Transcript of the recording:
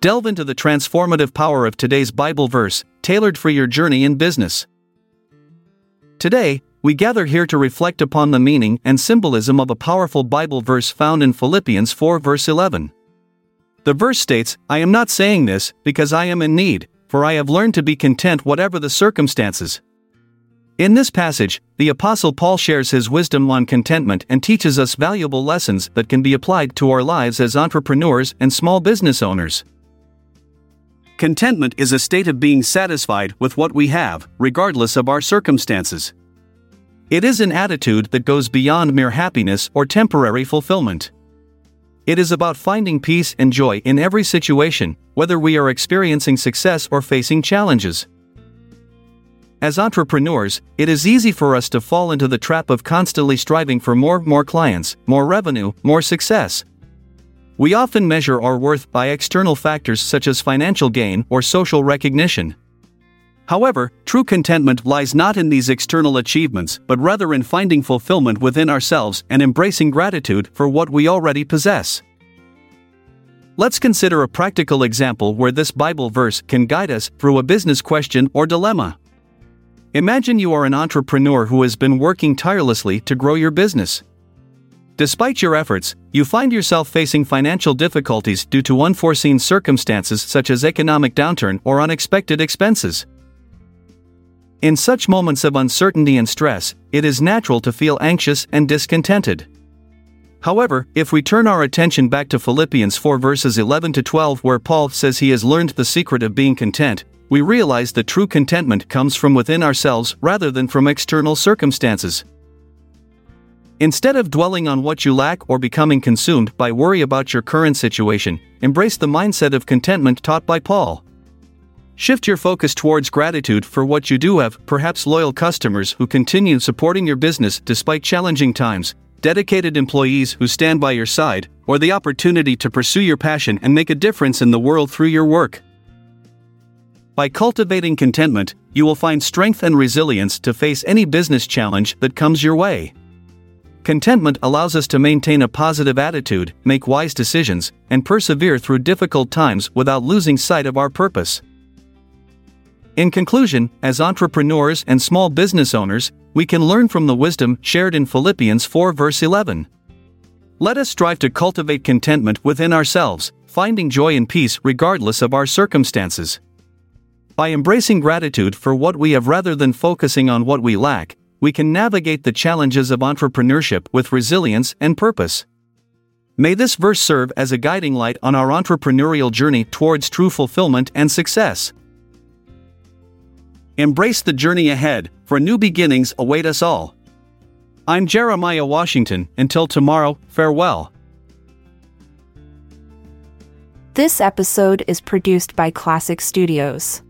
Delve into the transformative power of today's Bible verse, tailored for your journey in business. Today, we gather here to reflect upon the meaning and symbolism of a powerful Bible verse found in Philippians 4, verse 11. The verse states, I am not saying this because I am in need, for I have learned to be content whatever the circumstances. In this passage, the Apostle Paul shares his wisdom on contentment and teaches us valuable lessons that can be applied to our lives as entrepreneurs and small business owners. Contentment is a state of being satisfied with what we have, regardless of our circumstances. It is an attitude that goes beyond mere happiness or temporary fulfillment. It is about finding peace and joy in every situation, whether we are experiencing success or facing challenges. As entrepreneurs, it is easy for us to fall into the trap of constantly striving for more, more clients, more revenue, more success. We often measure our worth by external factors such as financial gain or social recognition. However, true contentment lies not in these external achievements, but rather in finding fulfillment within ourselves and embracing gratitude for what we already possess. Let's consider a practical example where this Bible verse can guide us through a business question or dilemma. Imagine you are an entrepreneur who has been working tirelessly to grow your business. Despite your efforts, you find yourself facing financial difficulties due to unforeseen circumstances such as economic downturn or unexpected expenses. In such moments of uncertainty and stress, it is natural to feel anxious and discontented. However, if we turn our attention back to Philippians 4 verses 11 to 12, where Paul says he has learned the secret of being content, we realize that true contentment comes from within ourselves rather than from external circumstances. Instead of dwelling on what you lack or becoming consumed by worry about your current situation, embrace the mindset of contentment taught by Paul. Shift your focus towards gratitude for what you do have, perhaps loyal customers who continue supporting your business despite challenging times, dedicated employees who stand by your side, or the opportunity to pursue your passion and make a difference in the world through your work. By cultivating contentment, you will find strength and resilience to face any business challenge that comes your way. Contentment allows us to maintain a positive attitude, make wise decisions, and persevere through difficult times without losing sight of our purpose. In conclusion, as entrepreneurs and small business owners, we can learn from the wisdom shared in Philippians 4 verse 11. Let us strive to cultivate contentment within ourselves, finding joy and peace regardless of our circumstances. By embracing gratitude for what we have rather than focusing on what we lack, we can navigate the challenges of entrepreneurship with resilience and purpose. May this verse serve as a guiding light on our entrepreneurial journey towards true fulfillment and success. Embrace the journey ahead, for new beginnings await us all. I'm Jeremiah Washington. Until tomorrow, farewell. This episode is produced by Classic Studios.